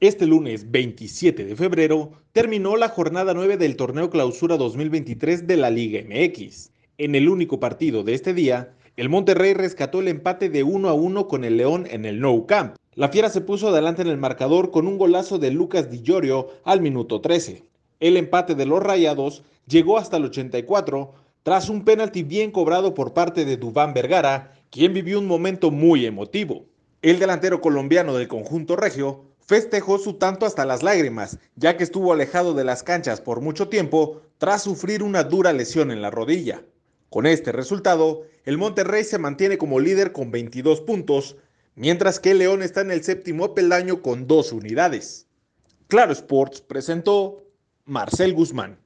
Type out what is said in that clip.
Este lunes 27 de febrero terminó la jornada 9 del torneo Clausura 2023 de la Liga MX. En el único partido de este día, el Monterrey rescató el empate de 1 a 1 con el León en el Nou Camp. La Fiera se puso adelante en el marcador con un golazo de Lucas Di Llorio al minuto 13. El empate de los Rayados llegó hasta el 84 tras un penalti bien cobrado por parte de Dubán Vergara, quien vivió un momento muy emotivo. El delantero colombiano del conjunto regio festejó su tanto hasta las lágrimas, ya que estuvo alejado de las canchas por mucho tiempo tras sufrir una dura lesión en la rodilla. Con este resultado, el Monterrey se mantiene como líder con 22 puntos, mientras que León está en el séptimo peldaño con dos unidades. Claro Sports presentó Marcel Guzmán.